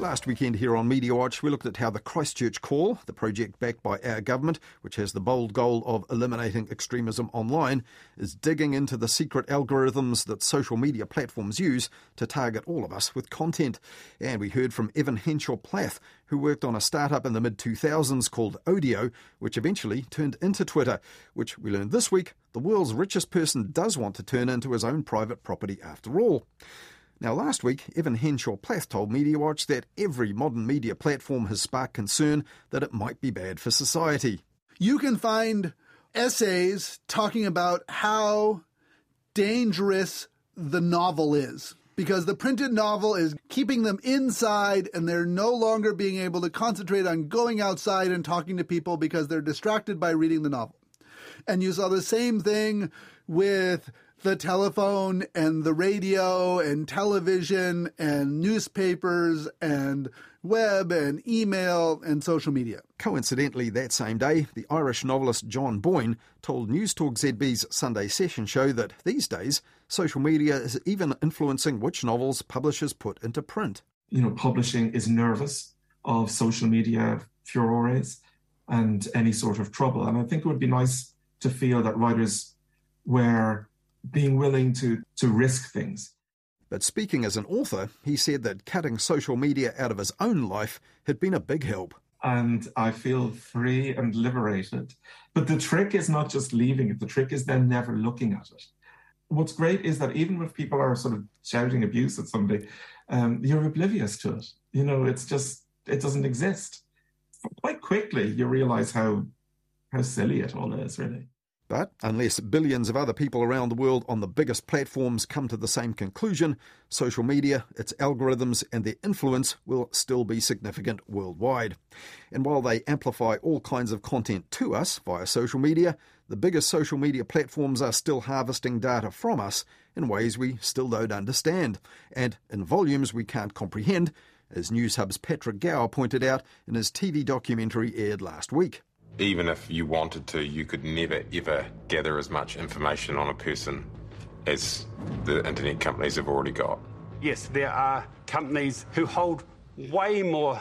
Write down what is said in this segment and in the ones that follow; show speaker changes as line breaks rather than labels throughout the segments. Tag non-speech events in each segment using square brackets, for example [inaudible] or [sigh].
Last weekend here on Media Watch, we looked at how the Christchurch Call, the project backed by our government, which has the bold goal of eliminating extremism online, is digging into the secret algorithms that social media platforms use to target all of us with content. And we heard from Evan Henshaw Plath, who worked on a startup in the mid 2000s called Odeo, which eventually turned into Twitter, which we learned this week the world's richest person does want to turn into his own private property after all. Now, last week, Evan Henshaw Plath told Media Watch that every modern media platform has sparked concern that it might be bad for society.
You can find essays talking about how dangerous the novel is because the printed novel is keeping them inside and they're no longer being able to concentrate on going outside and talking to people because they're distracted by reading the novel. And you saw the same thing with the telephone and the radio and television and newspapers and web and email and social media.
Coincidentally, that same day, the Irish novelist John Boyne told Newstalk ZB's Sunday Session show that these days, social media is even influencing which novels publishers put into print.
You know, publishing is nervous of social media furores and any sort of trouble. And I think it would be nice to feel that writers were being willing to, to risk things.
But speaking as an author, he said that cutting social media out of his own life had been a big help.
And I feel free and liberated. But the trick is not just leaving it, the trick is then never looking at it. What's great is that even if people are sort of shouting abuse at somebody, um, you're oblivious to it. You know, it's just, it doesn't exist. Quite quickly, you realize how, how silly it all is, really.
But unless billions of other people around the world on the biggest platforms come to the same conclusion, social media, its algorithms, and their influence will still be significant worldwide. And while they amplify all kinds of content to us via social media, the biggest social media platforms are still harvesting data from us in ways we still don't understand, and in volumes we can't comprehend, as Newshub's Patrick Gower pointed out in his TV documentary aired last week
even if you wanted to, you could never ever gather as much information on a person as the internet companies have already got.
Yes, there are companies who hold way more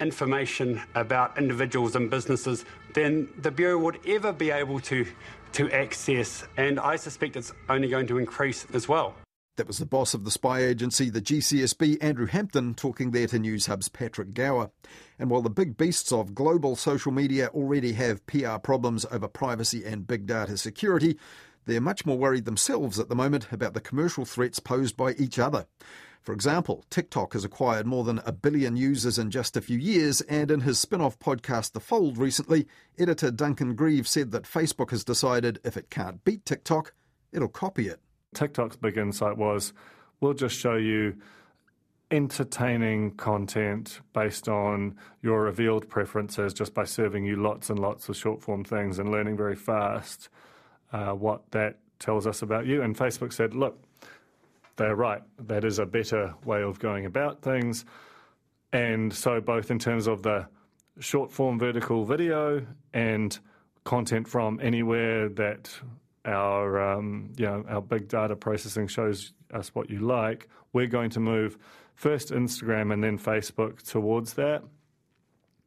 information about individuals and businesses than the Bureau would ever be able to, to access, and I suspect it's only going to increase as well.
That was the boss of the spy agency, the GCSB, Andrew Hampton, talking there to Newshub's Patrick Gower. And while the big beasts of global social media already have PR problems over privacy and big data security, they're much more worried themselves at the moment about the commercial threats posed by each other. For example, TikTok has acquired more than a billion users in just a few years, and in his spin off podcast, The Fold, recently, editor Duncan Grieve said that Facebook has decided if it can't beat TikTok, it'll copy it.
TikTok's big insight was we'll just show you entertaining content based on your revealed preferences just by serving you lots and lots of short form things and learning very fast uh, what that tells us about you. And Facebook said, look, they're right. That is a better way of going about things. And so, both in terms of the short form vertical video and content from anywhere that our um, you know our big data processing shows us what you like. We're going to move first Instagram and then Facebook towards that.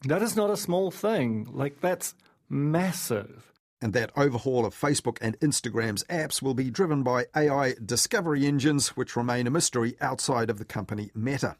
That is not a small thing. Like that's massive.
And that overhaul of Facebook and Instagram's apps will be driven by AI discovery engines, which remain a mystery outside of the company Meta.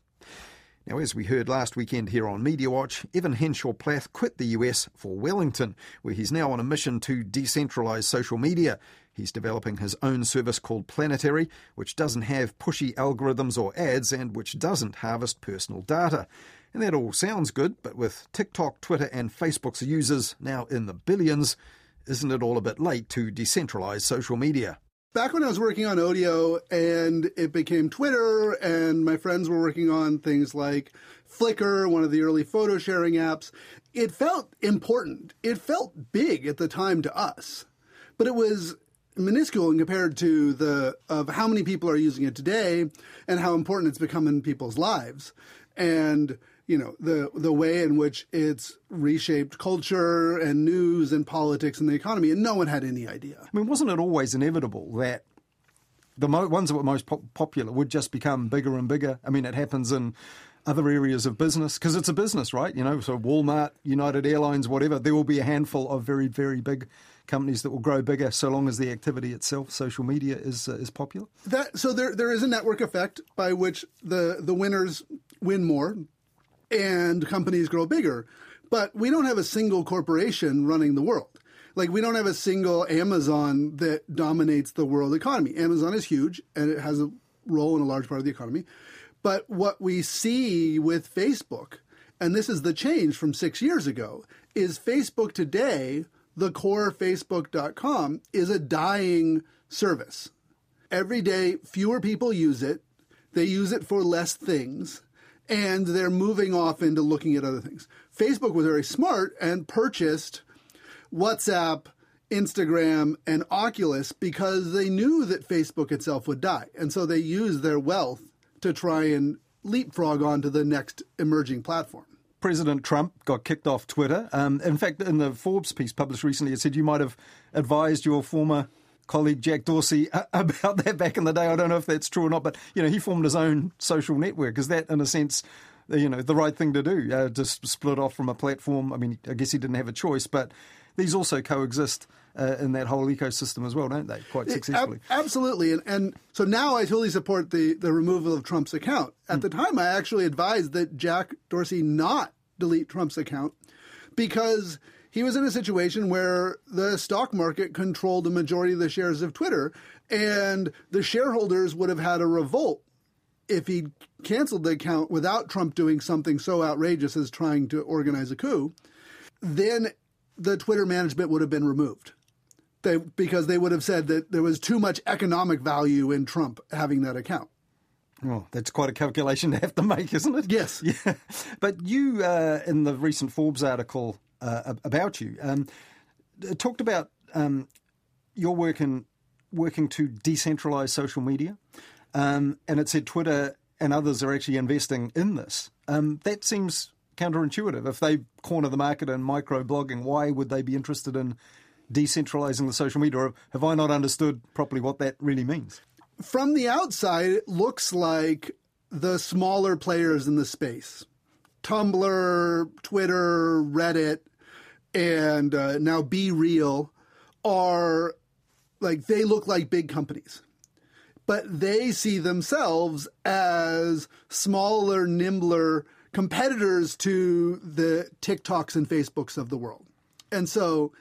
Now, as we heard last weekend here on Media Watch, Evan Henshaw Plath quit the US for Wellington, where he's now on a mission to decentralise social media. He's developing his own service called Planetary, which doesn't have pushy algorithms or ads and which doesn't harvest personal data. And that all sounds good, but with TikTok, Twitter, and Facebook's users now in the billions, isn't it all a bit late to decentralise social media?
Back when I was working on Odeo and it became Twitter, and my friends were working on things like Flickr, one of the early photo sharing apps, it felt important. It felt big at the time to us, but it was minuscule in compared to the of how many people are using it today and how important it's become in people's lives. And you know the the way in which it's reshaped culture and news and politics and the economy, and no one had any idea.
I mean, wasn't it always inevitable that the mo- ones that were most po- popular would just become bigger and bigger? I mean, it happens in other areas of business? Because it's a business, right? You know, so Walmart, United Airlines, whatever. There will be a handful of very, very big companies that will grow bigger so long as the activity itself, social media, is uh, is popular.
That so there there is a network effect by which the the winners win more, and companies grow bigger. But we don't have a single corporation running the world. Like we don't have a single Amazon that dominates the world economy. Amazon is huge and it has a role in a large part of the economy. But what we see with Facebook, and this is the change from six years ago, is Facebook today, the core Facebook.com, is a dying service. Every day, fewer people use it. They use it for less things, and they're moving off into looking at other things. Facebook was very smart and purchased WhatsApp, Instagram, and Oculus because they knew that Facebook itself would die. And so they used their wealth to try and leapfrog onto the next emerging platform.
President Trump got kicked off Twitter. Um, in fact, in the Forbes piece published recently, it said you might have advised your former colleague Jack Dorsey [laughs] about that back in the day. I don't know if that's true or not, but you know he formed his own social network. Is that, in a sense, you know, the right thing to do? Uh, just split off from a platform. I mean, I guess he didn't have a choice, but these also coexist uh, in that whole ecosystem as well, don't they? Quite successfully.
Ab- absolutely. And, and so now I totally support the, the removal of Trump's account. At mm. the time, I actually advised that Jack Dorsey not delete Trump's account because he was in a situation where the stock market controlled the majority of the shares of Twitter, and the shareholders would have had a revolt if he canceled the account without Trump doing something so outrageous as trying to organize a coup. Then the Twitter management would have been removed. They, because they would have said that there was too much economic value in Trump having that account.
Well, that's quite a calculation to have to make, isn't it?
Yes. [laughs]
Yeah. But you, uh, in the recent Forbes article uh, about you, um, talked about um, your work in working to decentralize social media, um, and it said Twitter and others are actually investing in this. Um, that seems counterintuitive. If they corner the market in micro blogging, why would they be interested in decentralizing the social media? Or have I not understood properly what that really means?
From the outside, it looks like the smaller players in the space Tumblr, Twitter, Reddit, and uh, now BeReal are like they look like big companies but they see themselves as smaller, nimbler competitors to the TikToks and Facebooks of the world. And so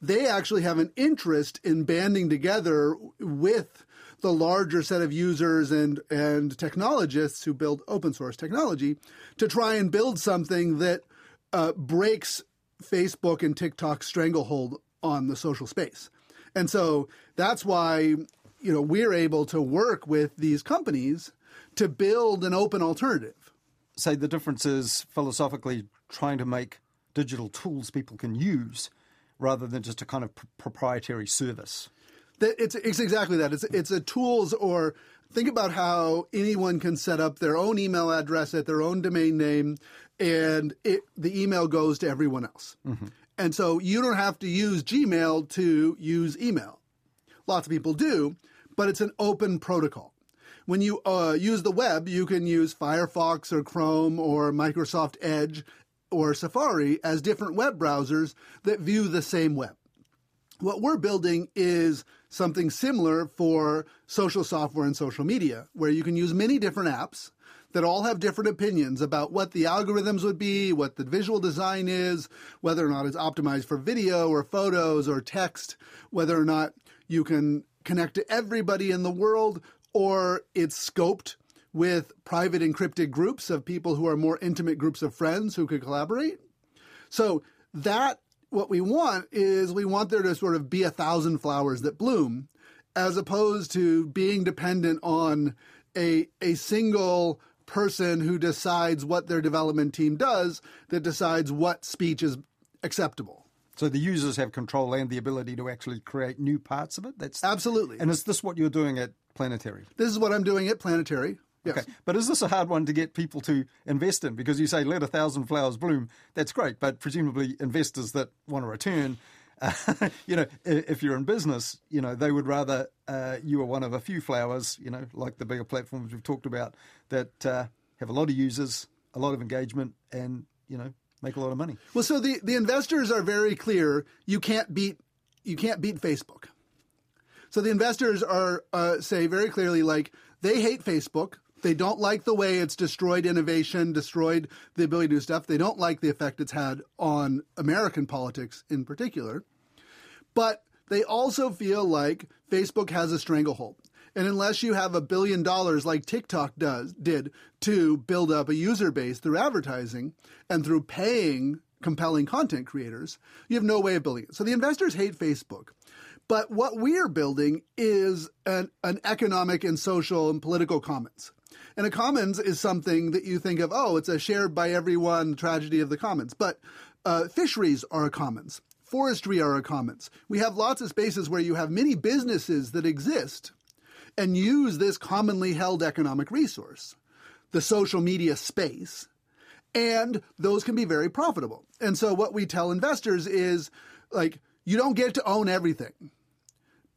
they actually have an interest in banding together with the larger set of users and, and technologists who build open source technology to try and build something that uh, breaks Facebook and TikTok's stranglehold on the social space. And so that's why you know we're able to work with these companies to build an open alternative
say the difference is philosophically trying to make digital tools people can use rather than just a kind of pr- proprietary service.
It's, it's exactly that. It's, it's a tools or think about how anyone can set up their own email address at their own domain name and it, the email goes to everyone else. Mm-hmm. And so you don't have to use Gmail to use email. Lots of people do, but it's an open protocol when you uh, use the web, you can use Firefox or Chrome or Microsoft Edge or Safari as different web browsers that view the same web. What we're building is something similar for social software and social media, where you can use many different apps that all have different opinions about what the algorithms would be, what the visual design is, whether or not it's optimized for video or photos or text, whether or not you can connect to everybody in the world, or it's scoped with private encrypted groups of people who are more intimate groups of friends who could collaborate. So that what we want is we want there to sort of be a thousand flowers that bloom as opposed to being dependent on a a single person who decides what their development team does that decides what speech is acceptable.
So the users have control and the ability to actually create new parts of it.
That's absolutely.
And is this what you're doing at Planetary.
This is what I'm doing at Planetary. Yes.
Okay. But is this a hard one to get people to invest in? Because you say let a thousand flowers bloom. That's great, but presumably investors that want to return, uh, [laughs] you know, if you're in business, you know, they would rather uh, you are one of a few flowers, you know, like the bigger platforms we've talked about that uh, have a lot of users a lot of engagement and, you know, make a lot of money.
Well, so the, the investors are very clear. You can't beat you can't beat Facebook. So the investors are uh, say very clearly like they hate Facebook. They don't like the way it's destroyed innovation, destroyed the ability to do stuff. They don't like the effect it's had on American politics in particular. But they also feel like Facebook has a stranglehold. And unless you have a billion dollars like TikTok does did to build up a user base through advertising and through paying compelling content creators, you have no way of building it. So the investors hate Facebook. But what we're building is an, an economic and social and political commons. And a commons is something that you think of, oh, it's a shared by everyone tragedy of the commons. But uh, fisheries are a commons. Forestry are a commons. We have lots of spaces where you have many businesses that exist and use this commonly held economic resource, the social media space, and those can be very profitable. And so what we tell investors is like, you don't get to own everything,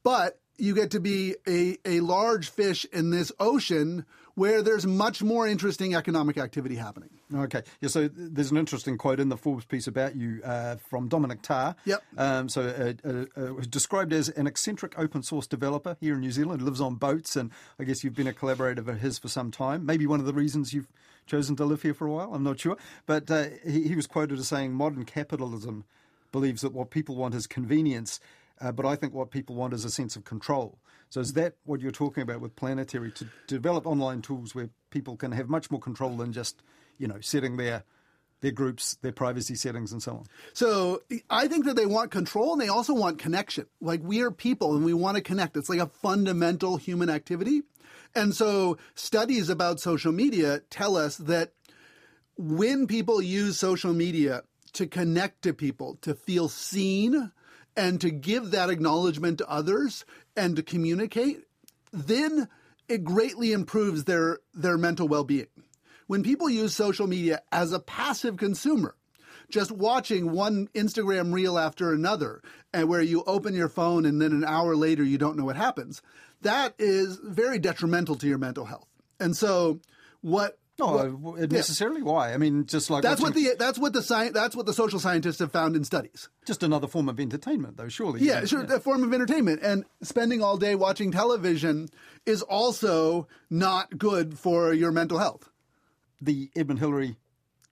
but you get to be a, a large fish in this ocean where there's much more interesting economic activity happening.
Okay. Yeah, so there's an interesting quote in the Forbes piece about you uh, from Dominic Tarr.
Yep.
Um, so uh, uh, uh, described as an eccentric open source developer here in New Zealand, lives on boats, and I guess you've been a collaborator of his for some time. Maybe one of the reasons you've chosen to live here for a while, I'm not sure. But uh, he, he was quoted as saying modern capitalism believes that what people want is convenience, uh, but I think what people want is a sense of control. So is that what you're talking about with Planetary to develop online tools where people can have much more control than just you know setting their their groups, their privacy settings, and so on.
So I think that they want control and they also want connection. Like we are people and we want to connect. It's like a fundamental human activity. And so studies about social media tell us that when people use social media to connect to people, to feel seen, and to give that acknowledgement to others and to communicate, then it greatly improves their, their mental well being. When people use social media as a passive consumer, just watching one Instagram reel after another, and where you open your phone and then an hour later you don't know what happens, that is very detrimental to your mental health. And so, what
no, what, necessarily. Yeah. Why? I mean, just like
that's what the that's what the sci- that's what the social scientists have found in studies.
Just another form of entertainment, though. Surely,
yeah, sure, yeah. a form of entertainment. And spending all day watching television is also not good for your mental health.
The Edmund Hillary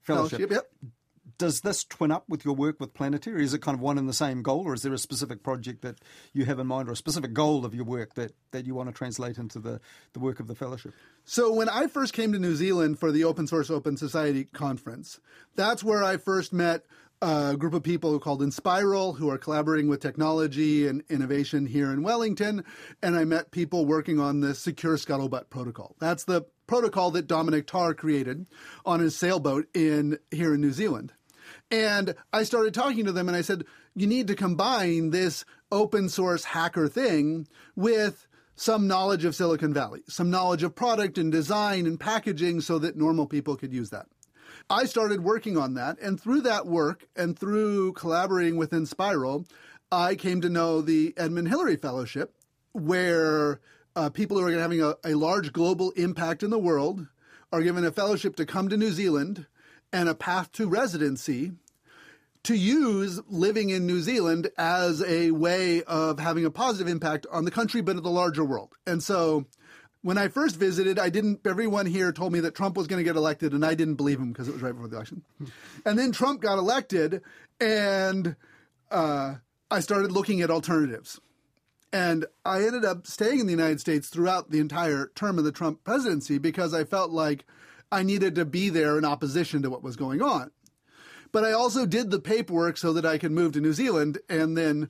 Fellowship.
Fellowship yep
does this twin up with your work with Planetary? Is it kind of one and the same goal, or is there a specific project that you have in mind, or a specific goal of your work that, that you want to translate into the, the work of the fellowship?
So, when I first came to New Zealand for the Open Source Open Society conference, that's where I first met a group of people called Enspiral who are collaborating with technology and innovation here in Wellington. And I met people working on the Secure Scuttlebutt protocol. That's the protocol that Dominic Tarr created on his sailboat in here in New Zealand. And I started talking to them and I said, you need to combine this open source hacker thing with some knowledge of Silicon Valley, some knowledge of product and design and packaging so that normal people could use that. I started working on that, and through that work and through collaborating with Enspiral, I came to know the Edmund Hillary Fellowship, where uh, people who are having a, a large global impact in the world are given a fellowship to come to New Zealand and a path to residency to use living in New Zealand as a way of having a positive impact on the country, but the larger world. And so when I first visited, I didn't, everyone here told me that Trump was going to get elected, and I didn't believe him because it was right before the election. And then Trump got elected, and uh, I started looking at alternatives. And I ended up staying in the United States throughout the entire term of the Trump presidency because I felt like I needed to be there in opposition to what was going on. But I also did the paperwork so that I could move to New Zealand and then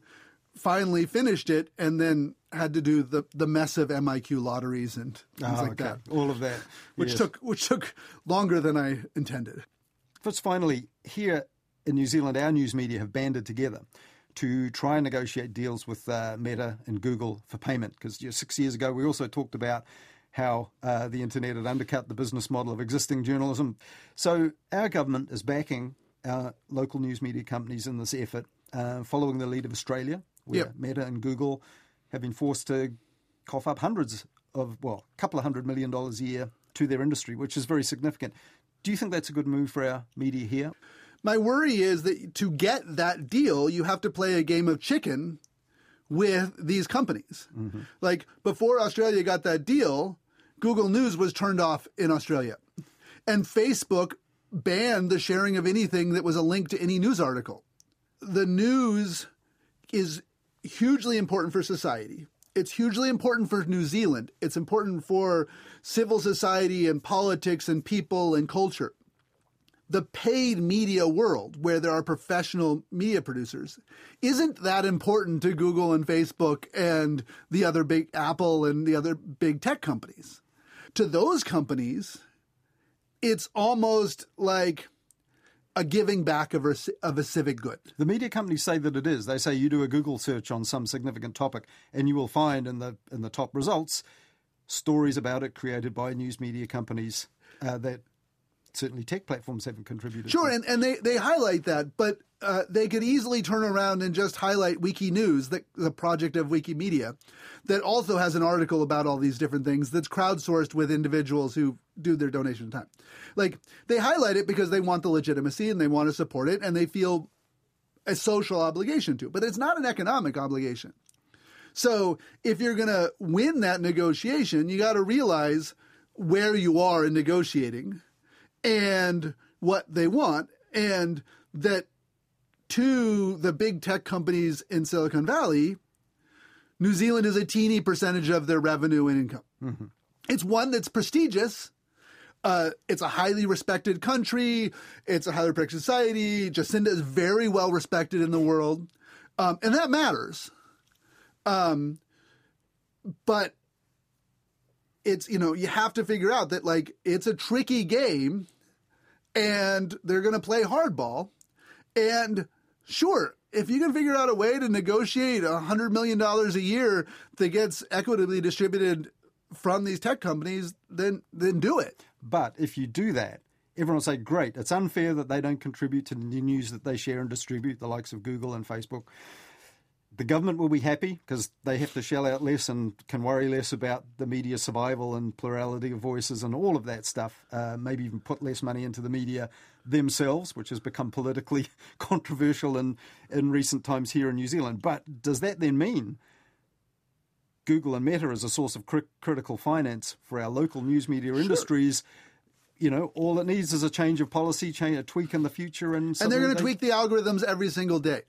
finally finished it and then had to do the, the mess of MIQ lotteries and things oh, like okay. that.
All of that.
Which yes. took which took longer than I intended.
First finally, here in New Zealand our news media have banded together to try and negotiate deals with uh, Meta and Google for payment. Because you know, six years ago, we also talked about how uh, the internet had undercut the business model of existing journalism. So our government is backing our local news media companies in this effort, uh, following the lead of Australia, where yep. Meta and Google have been forced to cough up hundreds of, well, a couple of hundred million dollars a year to their industry, which is very significant. Do you think that's a good move for our media here?
My worry is that to get that deal, you have to play a game of chicken with these companies. Mm-hmm. Like before Australia got that deal, Google News was turned off in Australia. And Facebook banned the sharing of anything that was a link to any news article. The news is hugely important for society. It's hugely important for New Zealand. It's important for civil society and politics and people and culture the paid media world where there are professional media producers isn't that important to Google and Facebook and the other big Apple and the other big tech companies. To those companies, it's almost like a giving back of a, of a civic good.
The media companies say that it is. They say you do a Google search on some significant topic and you will find in the in the top results stories about it created by news media companies uh, that certainly tech platforms haven't contributed.
Sure, and, and they, they highlight that, but uh, they could easily turn around and just highlight Wiki News, the, the project of Wikimedia, that also has an article about all these different things that's crowdsourced with individuals who do their donation time. Like they highlight it because they want the legitimacy and they want to support it and they feel a social obligation to, but it's not an economic obligation. So if you're going to win that negotiation, you got to realize where you are in negotiating and what they want, and that to the big tech companies in Silicon Valley, New Zealand is a teeny percentage of their revenue and income. Mm-hmm. It's one that's prestigious. Uh, it's a highly respected country. It's a highly respected society. Jacinda is very well respected in the world, um, and that matters. Um, but it's you know you have to figure out that like it's a tricky game and they're going to play hardball. And sure if you can figure out a way to negotiate a hundred million dollars a year that gets equitably distributed from these tech companies then then do it.
But if you do that everyone will say great it's unfair that they don't contribute to the news that they share and distribute the likes of google and facebook the government will be happy because they have to shell out less and can worry less about the media survival and plurality of voices and all of that stuff. Uh, maybe even put less money into the media themselves, which has become politically [laughs] controversial in, in recent times here in New Zealand. But does that then mean Google and Meta as a source of cri- critical finance for our local news media sure. industries? You know, all it needs is a change of policy, change a tweak in the future, and
and they're going to tweak the algorithms every single day.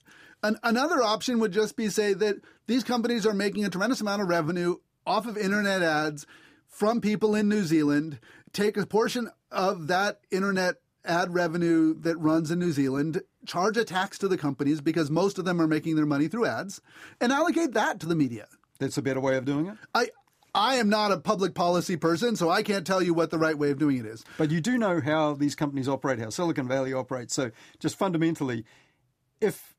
An, another option would just be say that these companies are making a tremendous amount of revenue off of internet ads from people in New Zealand, take a portion of that internet ad revenue that runs in New Zealand, charge a tax to the companies because most of them are making their money through ads, and allocate that to the media.
That's a better way of doing it?
I I am not a public policy person, so I can't tell you what the right way of doing it is.
But you do know how these companies operate, how Silicon Valley operates. So just fundamentally, if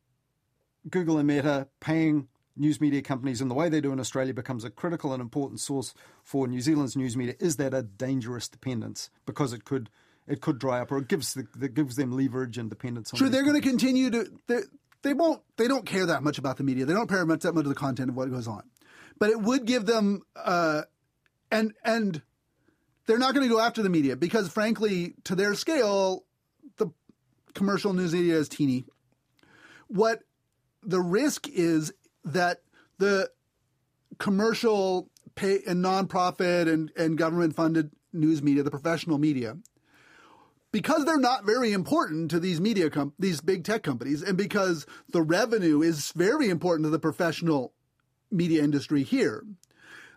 Google and Meta paying news media companies in the way they do in Australia becomes a critical and important source for New Zealand's news media. Is that a dangerous dependence because it could it could dry up or it gives the, it gives them leverage and dependence on
Sure, they're going to continue to they won't they don't care that much about the media. They don't care much that much of the content of what goes on. But it would give them uh, and and they're not going to go after the media because frankly to their scale the commercial news media is teeny. What the risk is that the commercial pay and nonprofit and, and government funded news media, the professional media, because they're not very important to these media com- these big tech companies, and because the revenue is very important to the professional media industry here,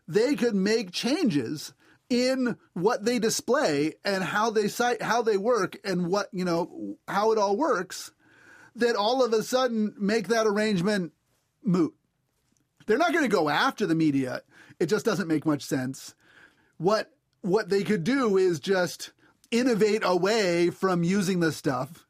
they could make changes in what they display and how they cite how they work and what you know how it all works that all of a sudden make that arrangement moot. They're not going to go after the media. It just doesn't make much sense. What what they could do is just innovate away from using this stuff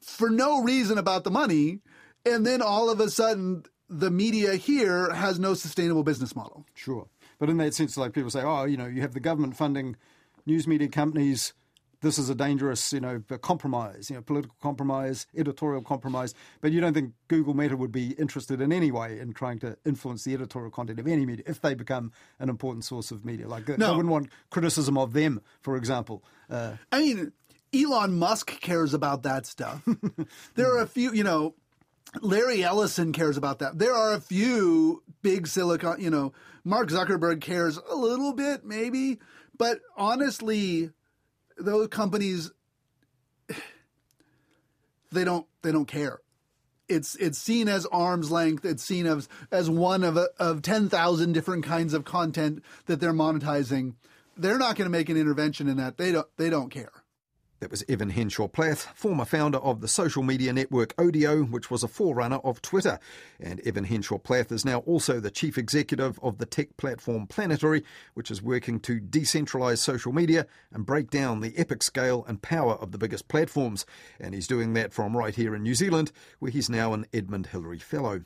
for no reason about the money, and then all of a sudden the media here has no sustainable business model.
Sure. But in that sense, like people say, oh, you know, you have the government funding news media companies this is a dangerous, you know, compromise, you know, political compromise, editorial compromise. But you don't think Google Meta would be interested in any way in trying to influence the editorial content of any media if they become an important source of media? Like, no. they wouldn't want criticism of them, for example.
Uh, I mean, Elon Musk cares about that stuff. [laughs] there are a few, you know, Larry Ellison cares about that. There are a few big silicon, you know, Mark Zuckerberg cares a little bit, maybe, but honestly, those companies [sighs] they don't they don't care. It's it's seen as arm's length. It's seen as as one of a, of ten thousand different kinds of content that they're monetizing. They're not going to make an intervention in that. They don't they don't care.
That was Evan Henshaw Plath, former founder of the social media network Odeo, which was a forerunner of Twitter. And Evan Henshaw Plath is now also the chief executive of the tech platform Planetary, which is working to decentralize social media and break down the epic scale and power of the biggest platforms. And he's doing that from right here in New Zealand, where he's now an Edmund Hillary Fellow.